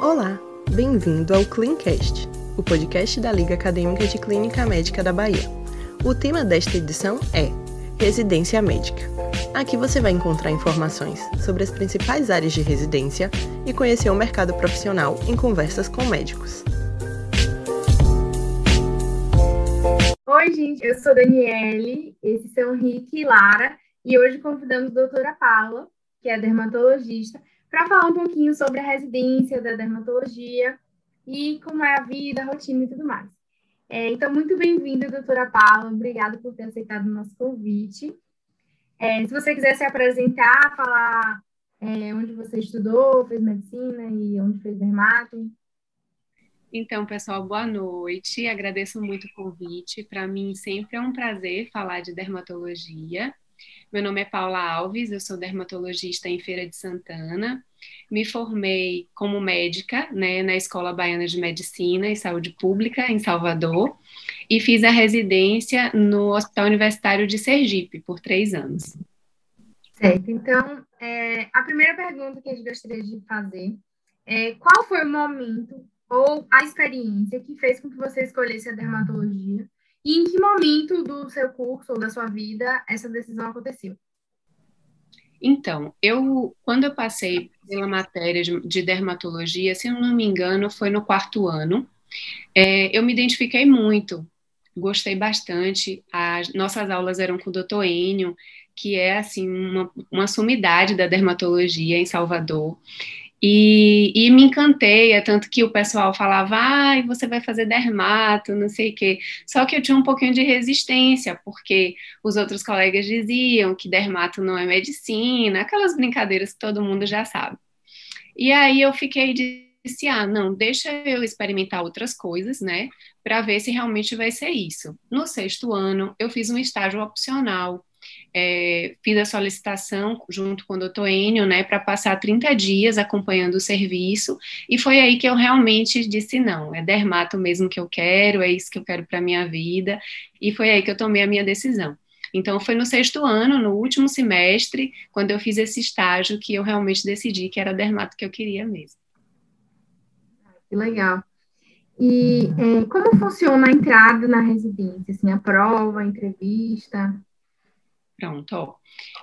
Olá, bem-vindo ao Cleancast, o podcast da Liga Acadêmica de Clínica Médica da Bahia. O tema desta edição é Residência Médica. Aqui você vai encontrar informações sobre as principais áreas de residência e conhecer o mercado profissional em conversas com médicos. Oi, gente, eu sou Daniele, esses são Rick e Lara, e hoje convidamos a doutora Paula, que é dermatologista, para falar um pouquinho sobre a residência da dermatologia e como é a vida, a rotina e tudo mais. É, então, muito bem-vinda, doutora Paula, obrigada por ter aceitado o nosso convite. É, se você quiser se apresentar, falar é, onde você estudou, fez medicina e onde fez dermato. Então, pessoal, boa noite. Agradeço muito o convite. Para mim, sempre é um prazer falar de dermatologia. Meu nome é Paula Alves, eu sou dermatologista em Feira de Santana. Me formei como médica né, na Escola Baiana de Medicina e Saúde Pública, em Salvador, e fiz a residência no Hospital Universitário de Sergipe por três anos. Certo, então, é, a primeira pergunta que gente gostaria de fazer é qual foi o momento ou a experiência que fez com que você escolhesse a dermatologia e em que momento do seu curso ou da sua vida essa decisão aconteceu? Então, eu quando eu passei pela matéria de, de dermatologia, se eu não me engano, foi no quarto ano, é, eu me identifiquei muito, gostei bastante. As nossas aulas eram com o doutor Enio, que é assim uma, uma sumidade da dermatologia em Salvador. E, e, me encantei, é tanto que o pessoal falava, ah, você vai fazer dermato, não sei o quê. Só que eu tinha um pouquinho de resistência, porque os outros colegas diziam que dermato não é medicina, aquelas brincadeiras que todo mundo já sabe. E aí eu fiquei disse, ah, não, deixa eu experimentar outras coisas, né, para ver se realmente vai ser isso. No sexto ano, eu fiz um estágio opcional é, fiz a solicitação junto com o doutor Enio, né, para passar 30 dias acompanhando o serviço, e foi aí que eu realmente disse, não, é dermato mesmo que eu quero, é isso que eu quero para a minha vida, e foi aí que eu tomei a minha decisão. Então, foi no sexto ano, no último semestre, quando eu fiz esse estágio, que eu realmente decidi que era dermato que eu queria mesmo. Que legal. E é, como funciona a entrada na residência? Assim, a prova, a entrevista? Pronto, ó.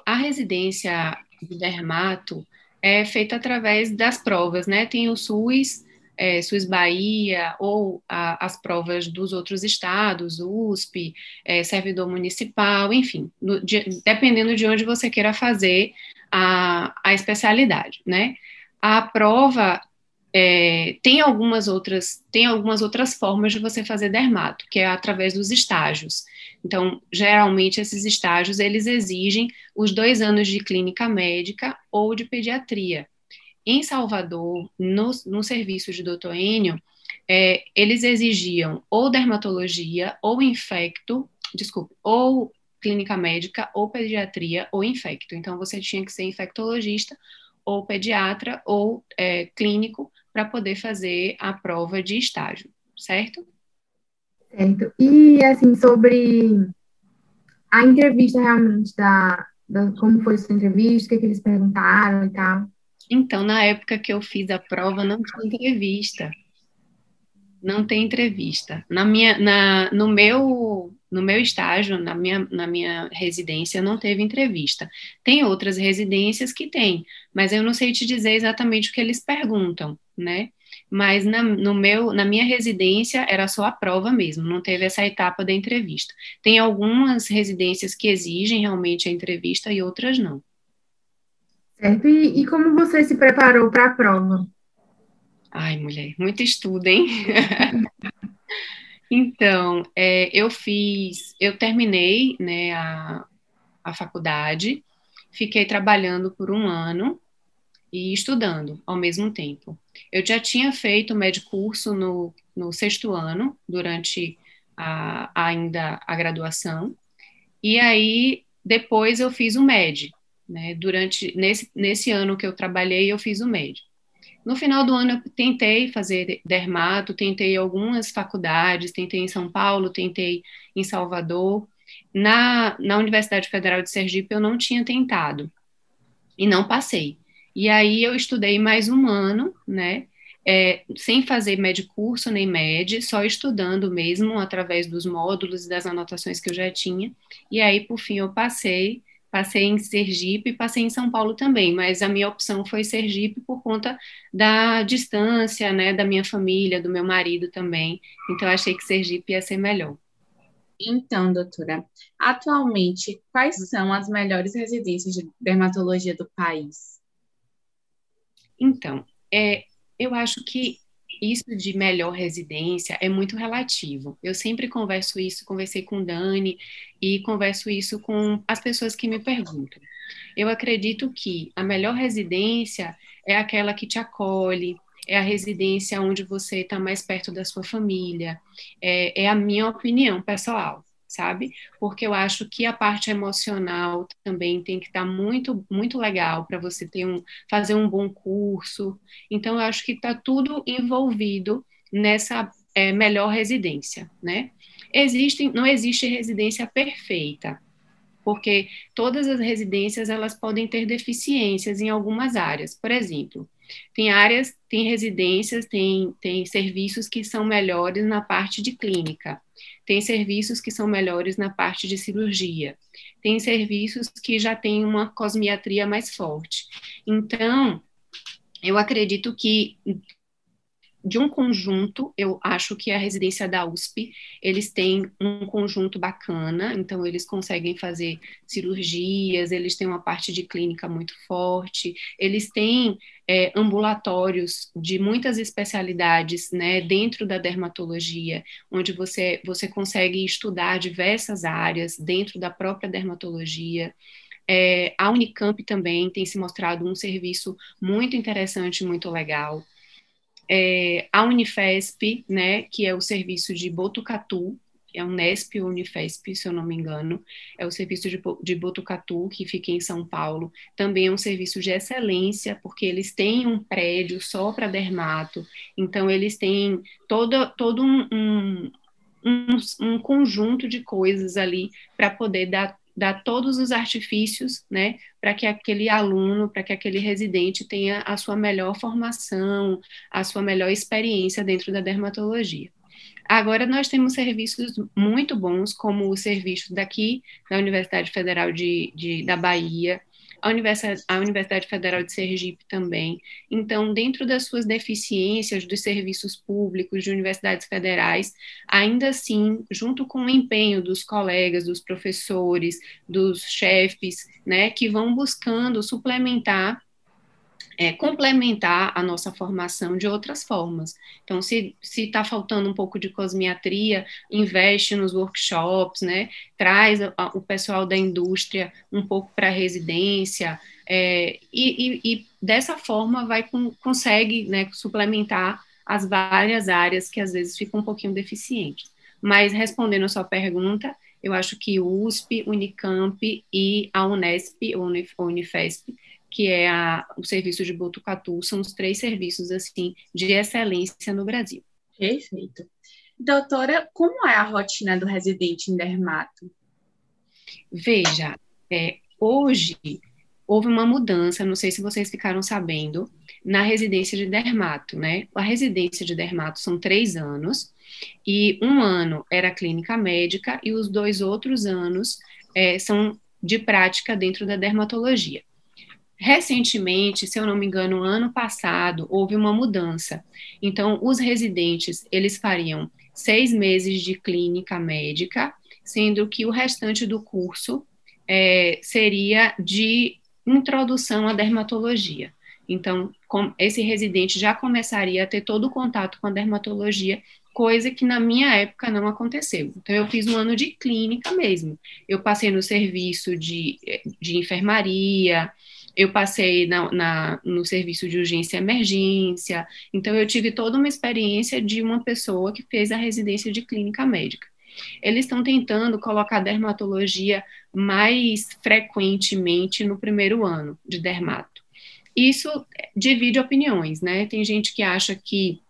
A residência de dermato é feita através das provas, né? Tem o SUS, é, SUS Bahia, ou a, as provas dos outros estados, USP, é, servidor municipal, enfim, no, de, dependendo de onde você queira fazer a, a especialidade, né? A prova é, tem algumas outras tem algumas outras formas de você fazer dermato, que é através dos estágios. Então, geralmente esses estágios eles exigem os dois anos de clínica médica ou de pediatria. Em Salvador, no, no serviço de doutor Enio, é, eles exigiam ou dermatologia ou infecto, desculpe, ou clínica médica ou pediatria ou infecto. Então, você tinha que ser infectologista ou pediatra ou é, clínico para poder fazer a prova de estágio, certo? Certo. E, assim, sobre a entrevista realmente da, da como foi sua entrevista, o que, é que eles perguntaram e tal. Então, na época que eu fiz a prova, não tinha entrevista. Não tem entrevista. Na minha, na, no meu, no meu estágio, na minha, na minha residência, não teve entrevista. Tem outras residências que tem, mas eu não sei te dizer exatamente o que eles perguntam, né? mas na, no meu, na minha residência era só a prova mesmo, não teve essa etapa da entrevista. Tem algumas residências que exigem realmente a entrevista e outras não. Certo. E, e como você se preparou para a prova? Ai, mulher, muito estudo, hein? então, é, eu fiz, eu terminei né, a, a faculdade, fiquei trabalhando por um ano e estudando ao mesmo tempo. Eu já tinha feito o curso no, no sexto ano, durante a, ainda a graduação, e aí depois eu fiz o MED, né, durante, nesse, nesse ano que eu trabalhei, eu fiz o MED. No final do ano, eu tentei fazer dermato, tentei algumas faculdades, tentei em São Paulo, tentei em Salvador. Na, na Universidade Federal de Sergipe, eu não tinha tentado. e não passei. E aí eu estudei mais um ano, né? É, sem fazer med curso nem med, só estudando mesmo através dos módulos e das anotações que eu já tinha. E aí, por fim, eu passei passei em Sergipe passei em São Paulo também, mas a minha opção foi Sergipe por conta da distância, né, da minha família, do meu marido também. Então achei que Sergipe ia ser melhor. Então, doutora, atualmente, quais são as melhores residências de dermatologia do país? Então, é, eu acho que isso de melhor residência é muito relativo. Eu sempre converso isso, conversei com Dani e converso isso com as pessoas que me perguntam. Eu acredito que a melhor residência é aquela que te acolhe, é a residência onde você está mais perto da sua família. É, é a minha opinião pessoal sabe? Porque eu acho que a parte emocional também tem que estar tá muito, muito legal para você ter um, fazer um bom curso. Então, eu acho que está tudo envolvido nessa é, melhor residência, né? Existem, não existe residência perfeita, porque todas as residências elas podem ter deficiências em algumas áreas. Por exemplo, tem áreas, tem residências, tem, tem serviços que são melhores na parte de clínica, tem serviços que são melhores na parte de cirurgia, tem serviços que já têm uma cosmiatria mais forte. Então, eu acredito que de um conjunto, eu acho que a residência da USP, eles têm um conjunto bacana, então eles conseguem fazer cirurgias, eles têm uma parte de clínica muito forte, eles têm é, ambulatórios de muitas especialidades, né, dentro da dermatologia, onde você, você consegue estudar diversas áreas dentro da própria dermatologia, é, a Unicamp também tem se mostrado um serviço muito interessante, muito legal é, a Unifesp, né, que é o serviço de Botucatu, é o Nesp Unifesp, se eu não me engano, é o serviço de, de Botucatu, que fica em São Paulo, também é um serviço de excelência, porque eles têm um prédio só para dermato, então eles têm todo, todo um, um, um, um conjunto de coisas ali para poder dar dar todos os artifícios, né, para que aquele aluno, para que aquele residente tenha a sua melhor formação, a sua melhor experiência dentro da dermatologia. Agora, nós temos serviços muito bons, como o serviço daqui da Universidade Federal de, de da Bahia, a Universidade, a Universidade Federal de Sergipe também. Então, dentro das suas deficiências dos serviços públicos de universidades federais, ainda assim, junto com o empenho dos colegas, dos professores, dos chefes, né, que vão buscando suplementar é, complementar a nossa formação de outras formas. Então, se está faltando um pouco de cosmiatria, investe nos workshops, né? traz a, o pessoal da indústria um pouco para a residência, é, e, e, e, dessa forma vai com, consegue né, suplementar as várias áreas que às vezes ficam um pouquinho deficientes. Mas respondendo a sua pergunta, eu acho que o USP, Unicamp e a Unesp, ou Unifesp, que é a, o serviço de Botucatu, são os três serviços assim de excelência no Brasil. Perfeito. Doutora, como é a rotina do residente em dermato? Veja, é, hoje houve uma mudança, não sei se vocês ficaram sabendo, na residência de dermato, né? A residência de dermato são três anos, e um ano era clínica médica, e os dois outros anos é, são de prática dentro da dermatologia. Recentemente, se eu não me engano, ano passado, houve uma mudança. Então, os residentes, eles fariam seis meses de clínica médica, sendo que o restante do curso é, seria de introdução à dermatologia. Então, esse residente já começaria a ter todo o contato com a dermatologia, coisa que na minha época não aconteceu. Então, eu fiz um ano de clínica mesmo. Eu passei no serviço de, de enfermaria, eu passei na, na, no serviço de urgência e emergência, então eu tive toda uma experiência de uma pessoa que fez a residência de clínica médica. Eles estão tentando colocar dermatologia mais frequentemente no primeiro ano de dermato. Isso divide opiniões, né? Tem gente que acha que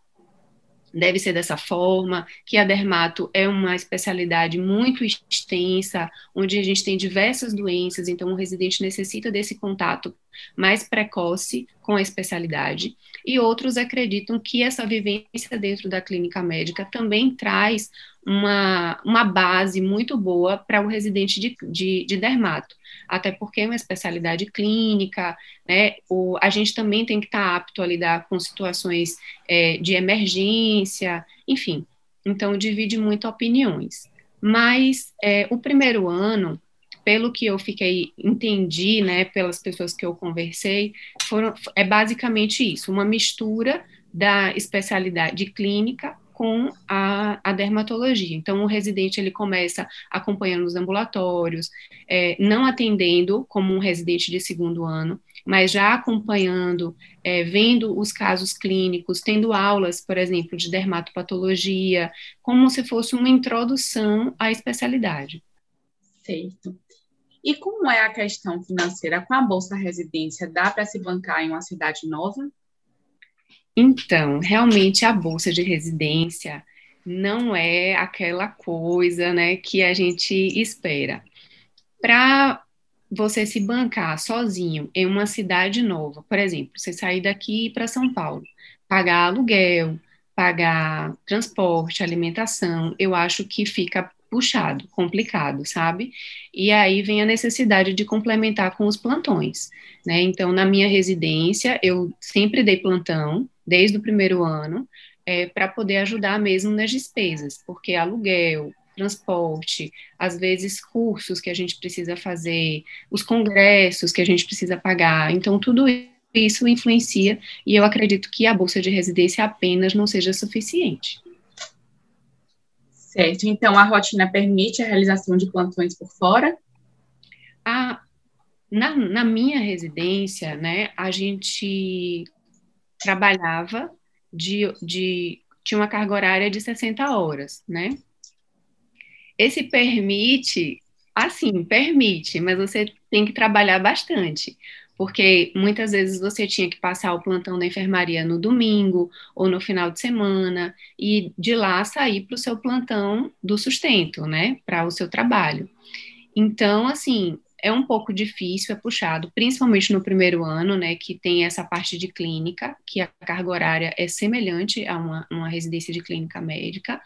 deve ser dessa forma, que a dermato é uma especialidade muito extensa, onde a gente tem diversas doenças, então o residente necessita desse contato mais precoce com a especialidade, e outros acreditam que essa vivência dentro da clínica médica também traz uma, uma base muito boa para o residente de, de, de, dermato, até porque é uma especialidade clínica, né, o, a gente também tem que estar tá apto a lidar com situações é, de emergência, enfim, então divide muito opiniões. Mas é, o primeiro ano, pelo que eu fiquei, entendi, né, pelas pessoas que eu conversei, foram, é basicamente isso, uma mistura da especialidade clínica com a, a, dermatologia. Então, o residente ele começa acompanhando os ambulatórios, é, não atendendo como um residente de segundo ano, mas já acompanhando, é, vendo os casos clínicos, tendo aulas, por exemplo, de dermatopatologia, como se fosse uma introdução à especialidade. Certo. E como é a questão financeira com a Bolsa Residência? Dá para se bancar em uma cidade nova? Então, realmente a bolsa de residência não é aquela coisa, né, que a gente espera. Para você se bancar sozinho em uma cidade nova, por exemplo, você sair daqui para São Paulo, pagar aluguel, pagar transporte, alimentação, eu acho que fica puxado, complicado, sabe? E aí vem a necessidade de complementar com os plantões, né? Então, na minha residência, eu sempre dei plantão, desde o primeiro ano, é, para poder ajudar mesmo nas despesas, porque aluguel, transporte, às vezes cursos que a gente precisa fazer, os congressos que a gente precisa pagar, então tudo isso influencia e eu acredito que a bolsa de residência apenas não seja suficiente. Certo, então a rotina permite a realização de plantões por fora? A, na, na minha residência, né, a gente trabalhava de, de tinha uma carga horária de 60 horas, né? Esse permite, assim, permite, mas você tem que trabalhar bastante, porque muitas vezes você tinha que passar o plantão da enfermaria no domingo ou no final de semana e de lá sair para o seu plantão do sustento, né, para o seu trabalho. Então, assim, é um pouco difícil, é puxado, principalmente no primeiro ano, né, que tem essa parte de clínica, que a carga horária é semelhante a uma, uma residência de clínica médica,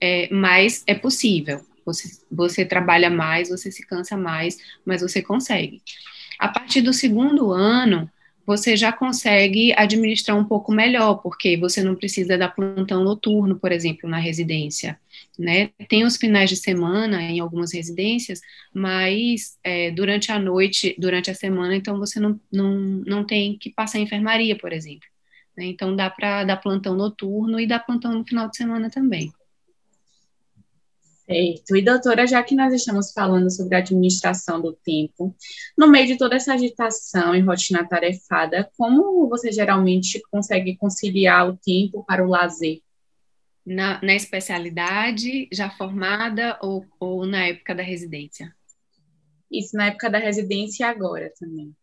é, mas é possível. Você, você trabalha mais, você se cansa mais, mas você consegue. A partir do segundo ano, você já consegue administrar um pouco melhor, porque você não precisa dar plantão noturno, por exemplo, na residência. Né? Tem os finais de semana em algumas residências, mas é, durante a noite, durante a semana, então você não, não, não tem que passar em enfermaria, por exemplo. Né? Então dá para dar plantão noturno e dar plantão no final de semana também. Certo. E doutora, já que nós estamos falando sobre a administração do tempo, no meio de toda essa agitação e rotina tarefada, como você geralmente consegue conciliar o tempo para o lazer? Na, na especialidade já formada ou, ou na época da residência? Isso, na época da residência e agora também.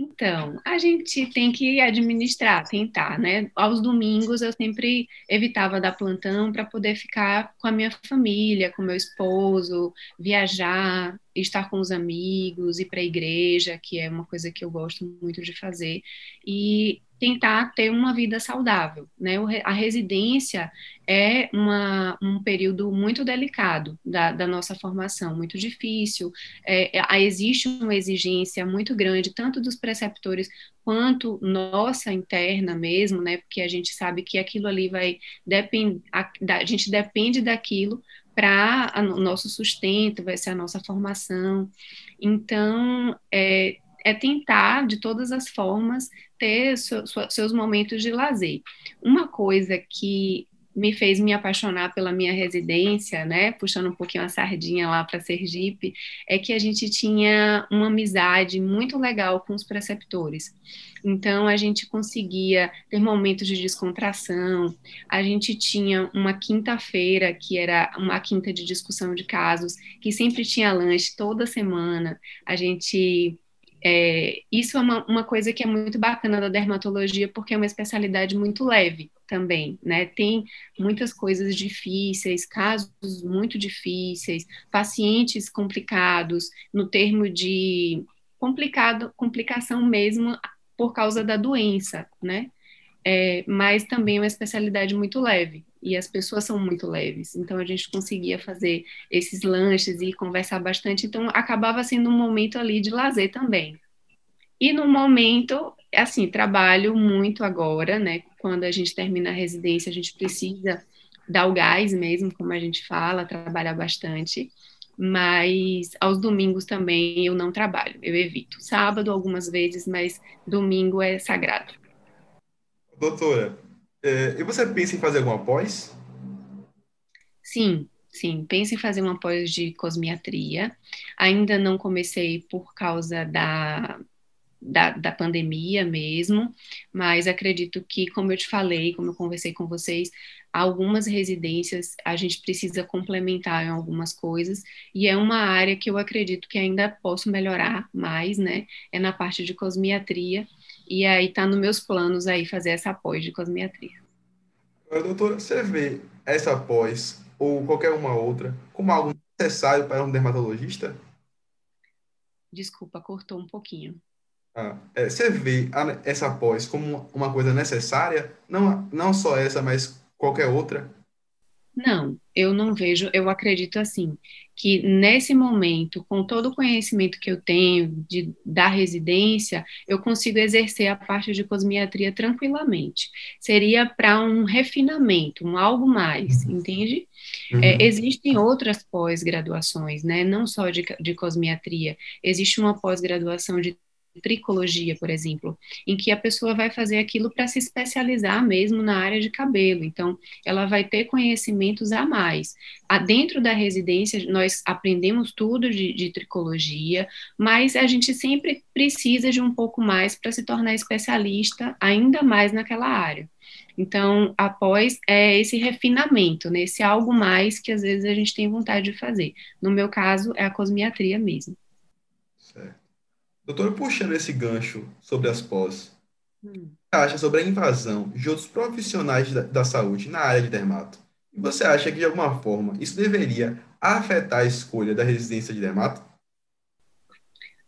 Então, a gente tem que administrar, tentar, né? Aos domingos eu sempre evitava dar plantão para poder ficar com a minha família, com meu esposo, viajar, estar com os amigos, ir para a igreja, que é uma coisa que eu gosto muito de fazer. E tentar ter uma vida saudável, né? A residência é uma, um período muito delicado da, da nossa formação, muito difícil. É, é existe uma exigência muito grande, tanto dos preceptores quanto nossa interna mesmo, né? Porque a gente sabe que aquilo ali vai depender, a, a gente depende daquilo para o nosso sustento, vai ser a nossa formação. Então, é, é tentar, de todas as formas, ter seus momentos de lazer. Uma coisa que me fez me apaixonar pela minha residência, né, puxando um pouquinho a sardinha lá para Sergipe, é que a gente tinha uma amizade muito legal com os preceptores. Então a gente conseguia ter momentos de descontração. A gente tinha uma quinta-feira que era uma quinta de discussão de casos, que sempre tinha lanche toda semana. A gente é, isso é uma, uma coisa que é muito bacana da dermatologia, porque é uma especialidade muito leve. Também, né? Tem muitas coisas difíceis, casos muito difíceis, pacientes complicados, no termo de complicado, complicação mesmo por causa da doença, né? É, mas também é uma especialidade muito leve e as pessoas são muito leves, então a gente conseguia fazer esses lanches e conversar bastante, então acabava sendo um momento ali de lazer também. E no momento, assim, trabalho muito agora, né? Quando a gente termina a residência, a gente precisa dar o gás mesmo, como a gente fala, trabalhar bastante. Mas aos domingos também eu não trabalho, eu evito. Sábado algumas vezes, mas domingo é sagrado. Doutora, é, e você pensa em fazer alguma pós? Sim, sim, penso em fazer uma pós de cosmiatria. Ainda não comecei por causa da da, da pandemia mesmo, mas acredito que, como eu te falei, como eu conversei com vocês, algumas residências a gente precisa complementar em algumas coisas, e é uma área que eu acredito que ainda posso melhorar mais, né? É na parte de cosmiatria, e aí tá nos meus planos aí fazer essa pós de cosmiatria. Doutora, você vê essa pós, ou qualquer uma outra, como algo necessário para um dermatologista? Desculpa, cortou um pouquinho. Ah, é, você vê a, essa pós como uma coisa necessária? Não, não só essa, mas qualquer outra? Não, eu não vejo, eu acredito assim, que nesse momento, com todo o conhecimento que eu tenho de, da residência, eu consigo exercer a parte de cosmiatria tranquilamente. Seria para um refinamento, um algo mais, uhum. entende? Uhum. É, existem outras pós-graduações, né? Não só de, de cosmiatria, existe uma pós-graduação de tricologia, por exemplo, em que a pessoa vai fazer aquilo para se especializar mesmo na área de cabelo. Então, ela vai ter conhecimentos a mais. Dentro da residência, nós aprendemos tudo de, de tricologia, mas a gente sempre precisa de um pouco mais para se tornar especialista ainda mais naquela área. Então, após é esse refinamento, né, algo mais que às vezes a gente tem vontade de fazer. No meu caso, é a cosmiatria mesmo. Doutor, puxando esse gancho sobre as pós, hum. o que você acha sobre a invasão de outros profissionais da, da saúde na área de dermato? E você acha que, de alguma forma, isso deveria afetar a escolha da residência de dermato?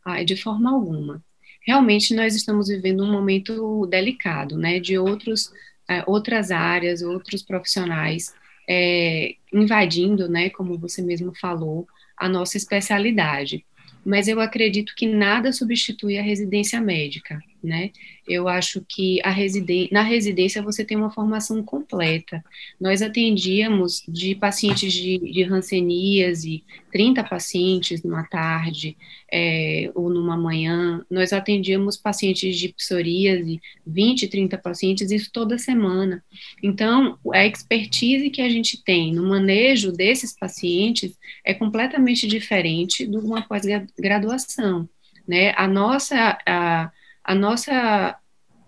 Ah, de forma alguma. Realmente, nós estamos vivendo um momento delicado, né, de outros, é, outras áreas, outros profissionais é, invadindo, né, como você mesmo falou, a nossa especialidade mas eu acredito que nada substitui a residência médica, né? Eu acho que residen na residência você tem uma formação completa. Nós atendíamos de pacientes de, de hanseníase, 30 pacientes numa tarde é, ou numa manhã. Nós atendíamos pacientes de psoríase, 20, 30 pacientes, isso toda semana. Então, a expertise que a gente tem no manejo desses pacientes é completamente diferente de uma pós-graduação. Né? A nossa... A, a nossa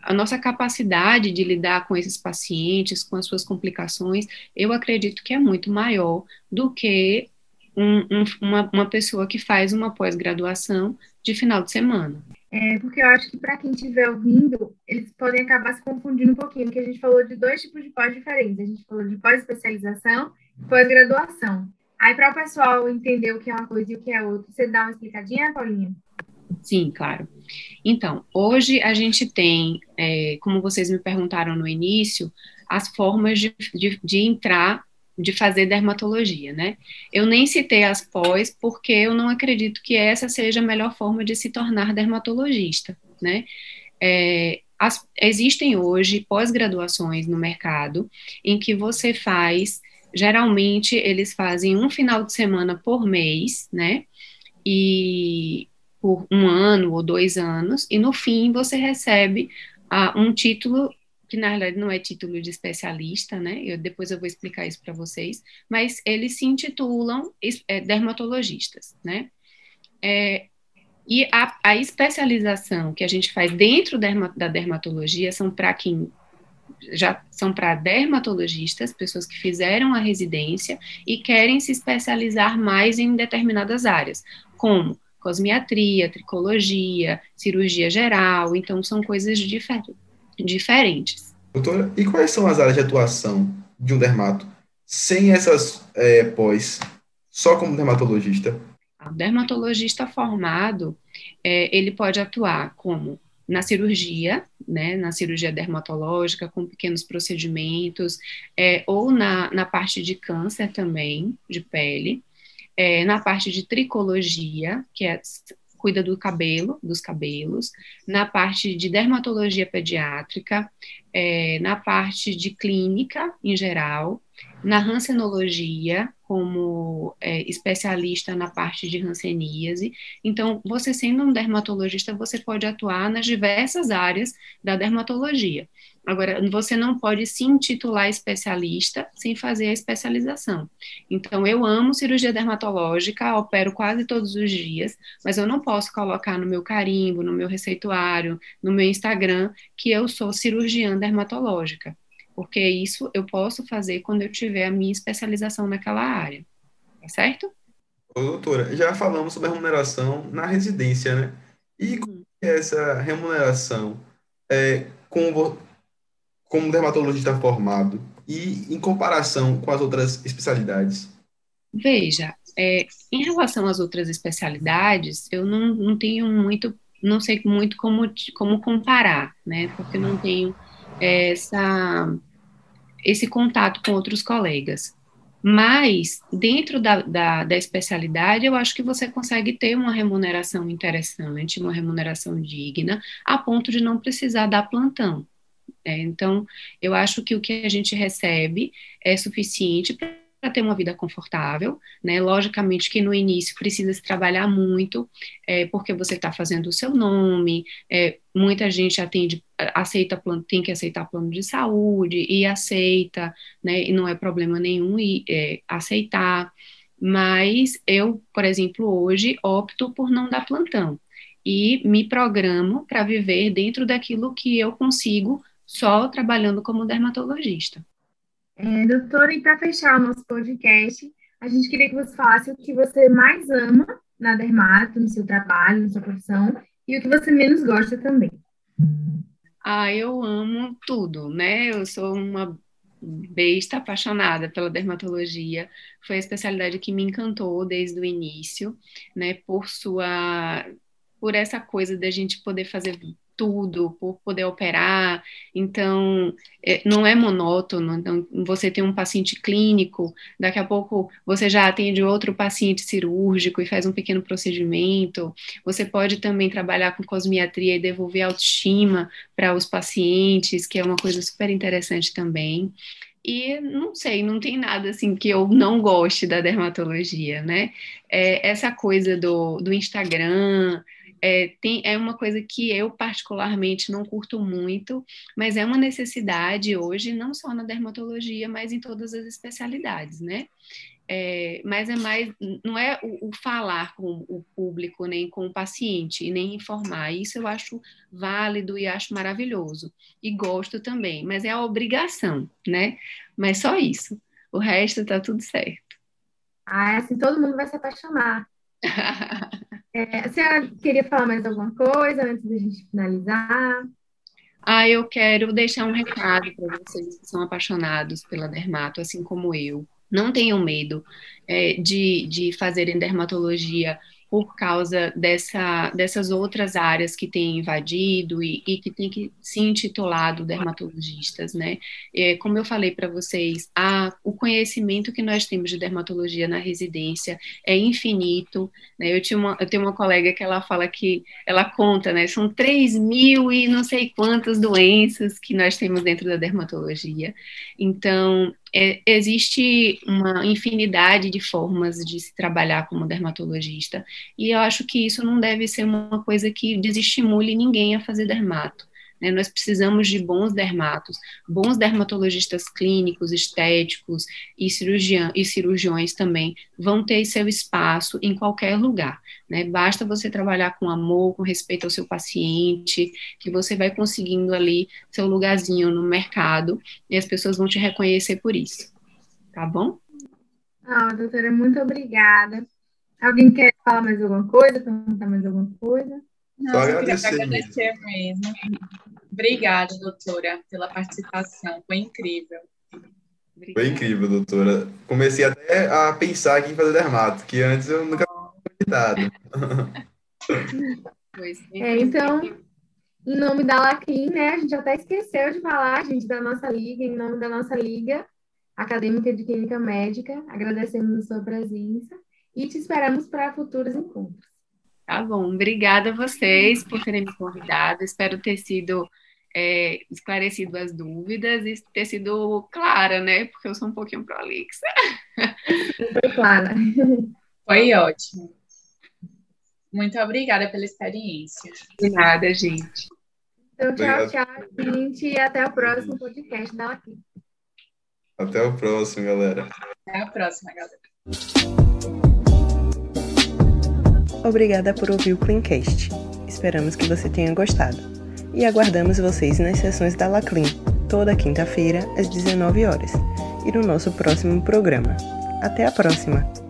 a nossa capacidade de lidar com esses pacientes, com as suas complicações, eu acredito que é muito maior do que um, um, uma, uma pessoa que faz uma pós-graduação de final de semana. É, porque eu acho que para quem estiver ouvindo, eles podem acabar se confundindo um pouquinho, porque a gente falou de dois tipos de pós diferentes. A gente falou de pós-especialização e pós-graduação. Aí, para o pessoal entender o que é uma coisa e o que é outra, você dá uma explicadinha, Paulinha? Sim, claro. Então, hoje a gente tem, é, como vocês me perguntaram no início, as formas de, de, de, entrar, de fazer dermatologia, né? Eu nem citei as pós, porque eu não acredito que essa seja a melhor forma de se tornar dermatologista, né? É, as, existem hoje pós-graduações no mercado em que você faz, geralmente eles fazem um final de semana por mês, né? E por um ano ou dois anos, e no fim você recebe uh, um título que na realidade não é título de especialista, né? Eu, depois eu vou explicar isso para vocês, mas eles se intitulam é, dermatologistas, né? É, e a, a, especialização que a gente faz dentro derma, da dermatologia são para quem já são para dermatologistas, pessoas que fizeram a residência e querem se especializar mais em determinadas áreas, como cosmiatria, tricologia, cirurgia geral, então são coisas difer diferentes, Doutora, e quais são as áreas de atuação de um dermato sem essas é, pós, só como dermatologista? O dermatologista formado, é, ele pode atuar como na cirurgia, né, na cirurgia dermatológica, com pequenos procedimentos, é, ou na, na parte de câncer também, de pele, é, na parte de tricologia, que é cuida do cabelo, dos cabelos, na parte de dermatologia pediátrica, é, na parte de clínica em geral, na rancenologia, como é, especialista na parte de ranceníase. Então, você sendo um dermatologista, você pode atuar nas diversas áreas da dermatologia. Agora, você não pode se intitular especialista sem fazer a especialização. Então, eu amo cirurgia dermatológica, opero quase todos os dias, mas eu não posso colocar no meu carimbo, no meu receituário, no meu Instagram, que eu sou cirurgiã dermatológica porque isso eu posso fazer quando eu tiver a minha especialização naquela área, tá certo? Ô, doutora, já falamos sobre a remuneração na residência, né? E como é essa remuneração é, com, como dermatologista formado e em comparação com as outras especialidades? Veja, é, em relação às outras especialidades, eu não, não tenho muito, não sei muito como, como comparar, né? Porque não tenho essa, esse contato com outros colegas. Mas, dentro da, da, da, especialidade, eu acho que você consegue ter uma remuneração interessante, uma remuneração digna, a ponto de não precisar dar plantão. É, então, eu acho que o que a gente recebe é suficiente para para ter uma vida confortável, né? Logicamente que no início precisa se trabalhar muito, é, porque você está fazendo o seu nome, é, muita gente atende, aceita plano, tem que aceitar plano de saúde e aceita, né? E não é problema nenhum e, é, aceitar. Mas eu, por exemplo, hoje opto por não dar plantão e me programo para viver dentro daquilo que eu consigo só trabalhando como dermatologista. É, doutora, e para fechar o nosso podcast, a gente queria que você falasse o que você mais ama na Dermato, no seu trabalho, na sua profissão, e o que você menos gosta também. Ah, eu amo tudo, né? Eu sou uma besta apaixonada pela dermatologia. Foi a especialidade que me encantou desde o início, né? Por sua por essa coisa da gente poder fazer tudo, por poder operar. Então, é, não é monótono. Então, você tem um paciente clínico, daqui a pouco você já atende outro paciente cirúrgico e faz um pequeno procedimento. Você pode também trabalhar com cosmiatria e devolver autoestima para os pacientes, que é uma coisa super interessante também. E não sei, não tem nada assim que eu não goste da dermatologia, né? É, essa coisa do, do Instagram, é, tem, é uma coisa que eu particularmente não curto muito, mas é uma necessidade hoje, não só na dermatologia, mas em todas as especialidades, né? É, mas é mais, não é o, o, falar com o público, nem com o paciente, nem informar. Isso eu acho válido e acho maravilhoso. E gosto também, mas é a obrigação, né? Mas só isso. O resto tá tudo certo. Ah, assim todo mundo vai se apaixonar. É, senhora queria falar mais alguma coisa antes da gente finalizar? Ah, eu quero deixar um recado para vocês que são apaixonados pela dermato, assim como eu. Não tenham medo é, de, de fazerem dermatologia por causa dessa, dessas outras áreas que têm invadido e, e que têm que se intitulado dermatologistas, né? É, como eu falei para vocês, a, o conhecimento que nós temos de dermatologia na residência é infinito. Né? Eu, tinha uma, eu tenho uma colega que ela fala que ela conta, né? São 3 mil e não sei quantas doenças que nós temos dentro da dermatologia. Então, é, existe uma infinidade de formas de se trabalhar como dermatologista, e eu acho que isso não deve ser uma coisa que desestimule ninguém a fazer dermato. Né? Nós precisamos de bons dermatos, bons dermatologistas clínicos, estéticos e, cirurgião, e cirurgiões também vão ter seu espaço em qualquer lugar. Né? Basta você trabalhar com amor, com respeito ao seu paciente, que você vai conseguindo ali seu lugarzinho no mercado e as pessoas vão te reconhecer por isso. Tá bom? Ah, doutora, muito obrigada. Alguém quer falar mais alguma coisa, perguntar mais alguma coisa? Não, Só agradecer, agradecer mesmo. Obrigada, doutora, pela participação. Foi incrível. Obrigada. Foi incrível, doutora. Comecei até a pensar aqui em fazer dermato, que antes eu nunca tinha é, então, em nome da Lacrim, né, a gente até esqueceu de falar, gente, da nossa liga, em nome da nossa liga acadêmica de clínica médica, agradecemos a sua presença e te esperamos para futuros encontros. Tá bom, obrigada a vocês por terem me convidado, espero ter sido é, esclarecido as dúvidas e ter sido clara, né? Porque eu sou um pouquinho prolixa. Foi clara. Foi ótimo. Muito obrigada pela experiência. De nada, gente. Então, tchau, tchau, gente. E até o próximo podcast da aqui. Até o próximo, galera. Até a próxima, galera. Obrigada por ouvir o Cleancast. Esperamos que você tenha gostado e aguardamos vocês nas sessões da Laclim, toda quinta-feira às 19 horas, e no nosso próximo programa. Até a próxima!